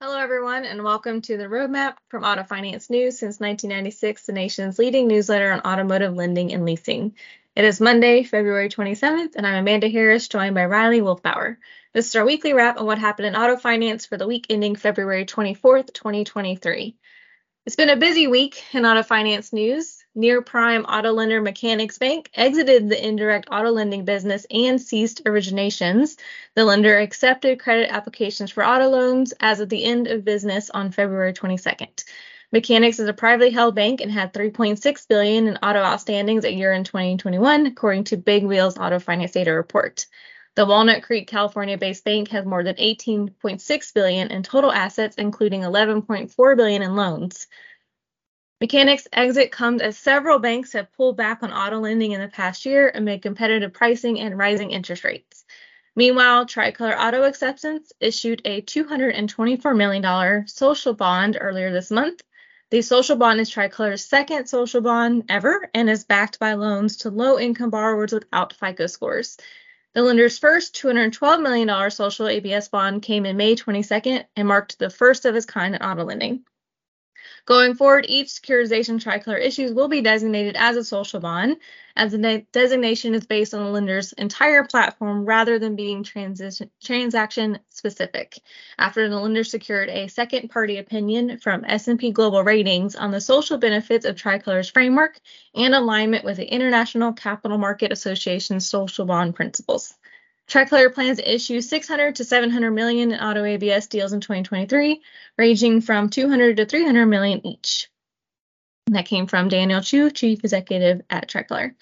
Hello, everyone, and welcome to the Roadmap from Auto Finance News since 1996, the nation's leading newsletter on automotive lending and leasing. It is Monday, February 27th, and I'm Amanda Harris, joined by Riley Wolfbauer. This is our weekly wrap on what happened in auto finance for the week ending February 24th, 2023. It's been a busy week in auto finance news. Near prime auto lender Mechanics Bank exited the indirect auto lending business and ceased originations. The lender accepted credit applications for auto loans as of the end of business on February 22nd. Mechanics is a privately held bank and had 3.6 billion in auto outstandings at year-end 2021, according to Big Wheels Auto Finance Data Report. The Walnut Creek, California-based bank has more than 18.6 billion in total assets, including 11.4 billion in loans. Mechanics exit comes as several banks have pulled back on auto lending in the past year amid competitive pricing and rising interest rates. Meanwhile, Tricolor Auto Acceptance issued a $224 million social bond earlier this month the social bond is Tricolor's second social bond ever and is backed by loans to low income borrowers without FICO scores. The lender's first $212 million social ABS bond came in May 22nd and marked the first of its kind in auto lending. Going forward, each securitization tricolor issues will be designated as a social bond, as the designation is based on the lender's entire platform rather than being transaction specific. After the lender secured a second party opinion from S&P Global Ratings on the social benefits of tricolor's framework and alignment with the International Capital Market Association's social bond principles. Tricolor plans to issue 600 to 700 million in auto ABS deals in 2023, ranging from 200 to 300 million each. And that came from Daniel Chu, chief executive at Tricolor.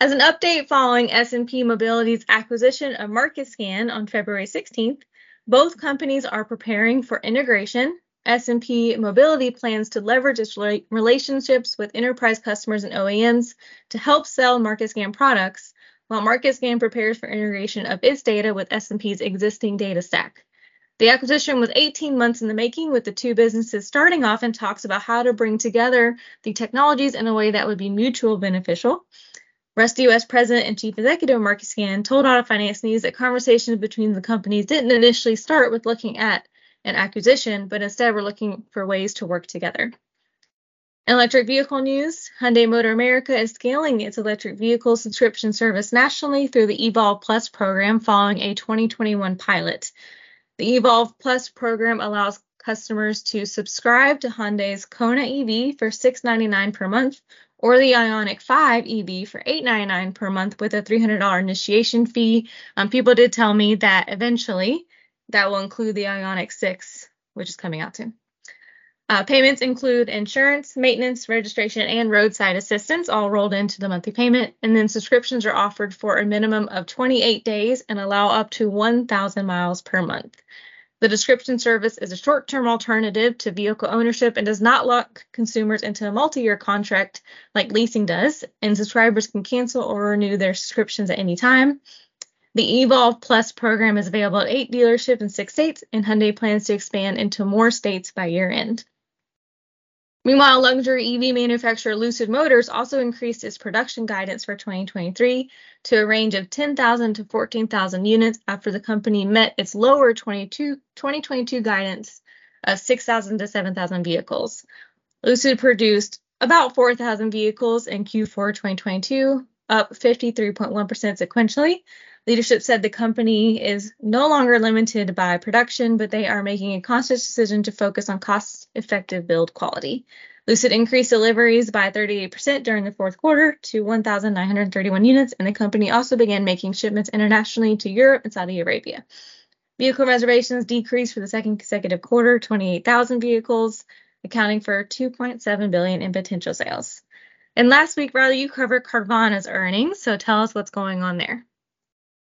As an update following S&P Mobility's acquisition of MarketScan on February 16th, both companies are preparing for integration. S&P Mobility plans to leverage its relationships with enterprise customers and OEMs to help sell MarketScan products while MarketScan prepares for integration of its data with S&P's existing data stack. The acquisition was 18 months in the making, with the two businesses starting off in talks about how to bring together the technologies in a way that would be mutual beneficial. Rusty US President and Chief Executive of MarketScan told Auto Finance News that conversations between the companies didn't initially start with looking at an acquisition, but instead were looking for ways to work together. Electric vehicle news Hyundai Motor America is scaling its electric vehicle subscription service nationally through the Evolve Plus program following a 2021 pilot. The Evolve Plus program allows customers to subscribe to Hyundai's Kona EV for 699 per month or the Ioniq 5 EV for 899 per month with a $300 initiation fee. Um, people did tell me that eventually that will include the Ioniq 6, which is coming out soon. Uh, payments include insurance, maintenance, registration, and roadside assistance, all rolled into the monthly payment. And then subscriptions are offered for a minimum of 28 days and allow up to 1,000 miles per month. The description service is a short term alternative to vehicle ownership and does not lock consumers into a multi year contract like leasing does, and subscribers can cancel or renew their subscriptions at any time. The Evolve Plus program is available at eight dealerships in six states, and Hyundai plans to expand into more states by year end. Meanwhile, luxury EV manufacturer Lucid Motors also increased its production guidance for 2023 to a range of 10,000 to 14,000 units after the company met its lower 2022 guidance of 6,000 to 7,000 vehicles. Lucid produced about 4,000 vehicles in Q4 2022, up 53.1% sequentially, Leadership said the company is no longer limited by production, but they are making a conscious decision to focus on cost effective build quality. Lucid increased deliveries by 38% during the fourth quarter to 1,931 units, and the company also began making shipments internationally to Europe and Saudi Arabia. Vehicle reservations decreased for the second consecutive quarter, 28,000 vehicles, accounting for 2.7 billion in potential sales. And last week, Riley, you covered Carvana's earnings, so tell us what's going on there.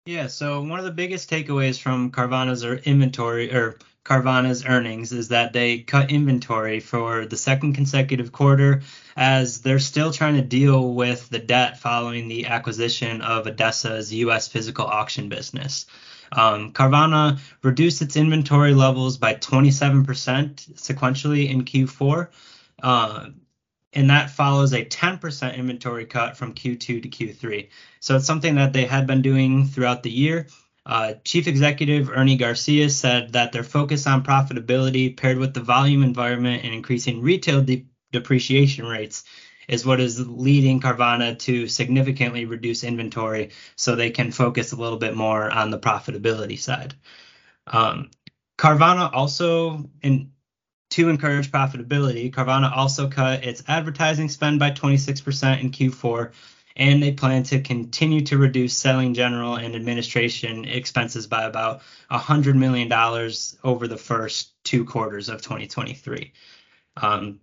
Yeah, so one of the biggest takeaways from Carvana's inventory or Carvana's earnings is that they cut inventory for the second consecutive quarter as they're still trying to deal with the debt following the acquisition of ADESA's US physical auction business. Um, Carvana reduced its inventory levels by 27% sequentially in Q4. Uh, and that follows a 10% inventory cut from Q2 to Q3. So it's something that they had been doing throughout the year. Uh, Chief Executive Ernie Garcia said that their focus on profitability paired with the volume environment and increasing retail de- depreciation rates is what is leading Carvana to significantly reduce inventory so they can focus a little bit more on the profitability side. Um, Carvana also, in to encourage profitability, Carvana also cut its advertising spend by 26% in Q4, and they plan to continue to reduce selling, general, and administration expenses by about $100 million over the first two quarters of 2023. Um,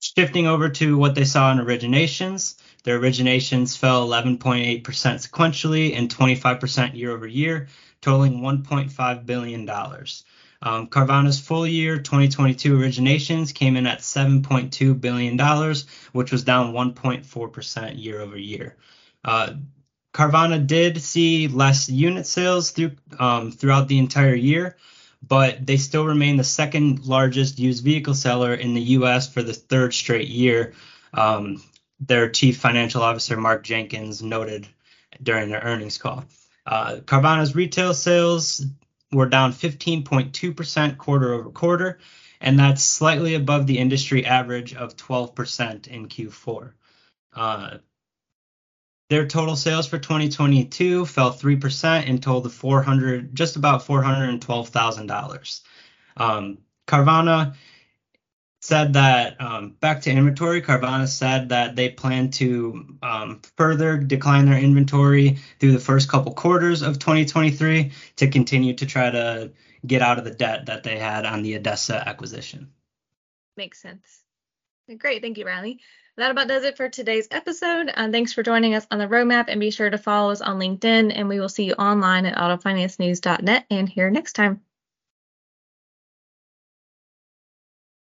shifting over to what they saw in originations, their originations fell 11.8% sequentially and 25% year over year, totaling $1.5 billion. Um, Carvana's full year 2022 originations came in at $7.2 billion, which was down 1.4% year over year. Uh, Carvana did see less unit sales through, um, throughout the entire year, but they still remain the second largest used vehicle seller in the U.S. for the third straight year. Um, their chief financial officer, Mark Jenkins, noted during their earnings call. Uh, Carvana's retail sales were down 15.2% quarter over quarter, and that's slightly above the industry average of 12% in Q4. Uh, their total sales for 2022 fell 3% and totaled 400, just about $412,000. Um, Carvana said that um, back to inventory, Carvana said that they plan to um, further decline their inventory through the first couple quarters of 2023 to continue to try to get out of the debt that they had on the ADESA acquisition. Makes sense. Great. Thank you, Riley. That about does it for today's episode. Uh, thanks for joining us on the roadmap and be sure to follow us on LinkedIn and we will see you online at autofinancenews.net and here next time.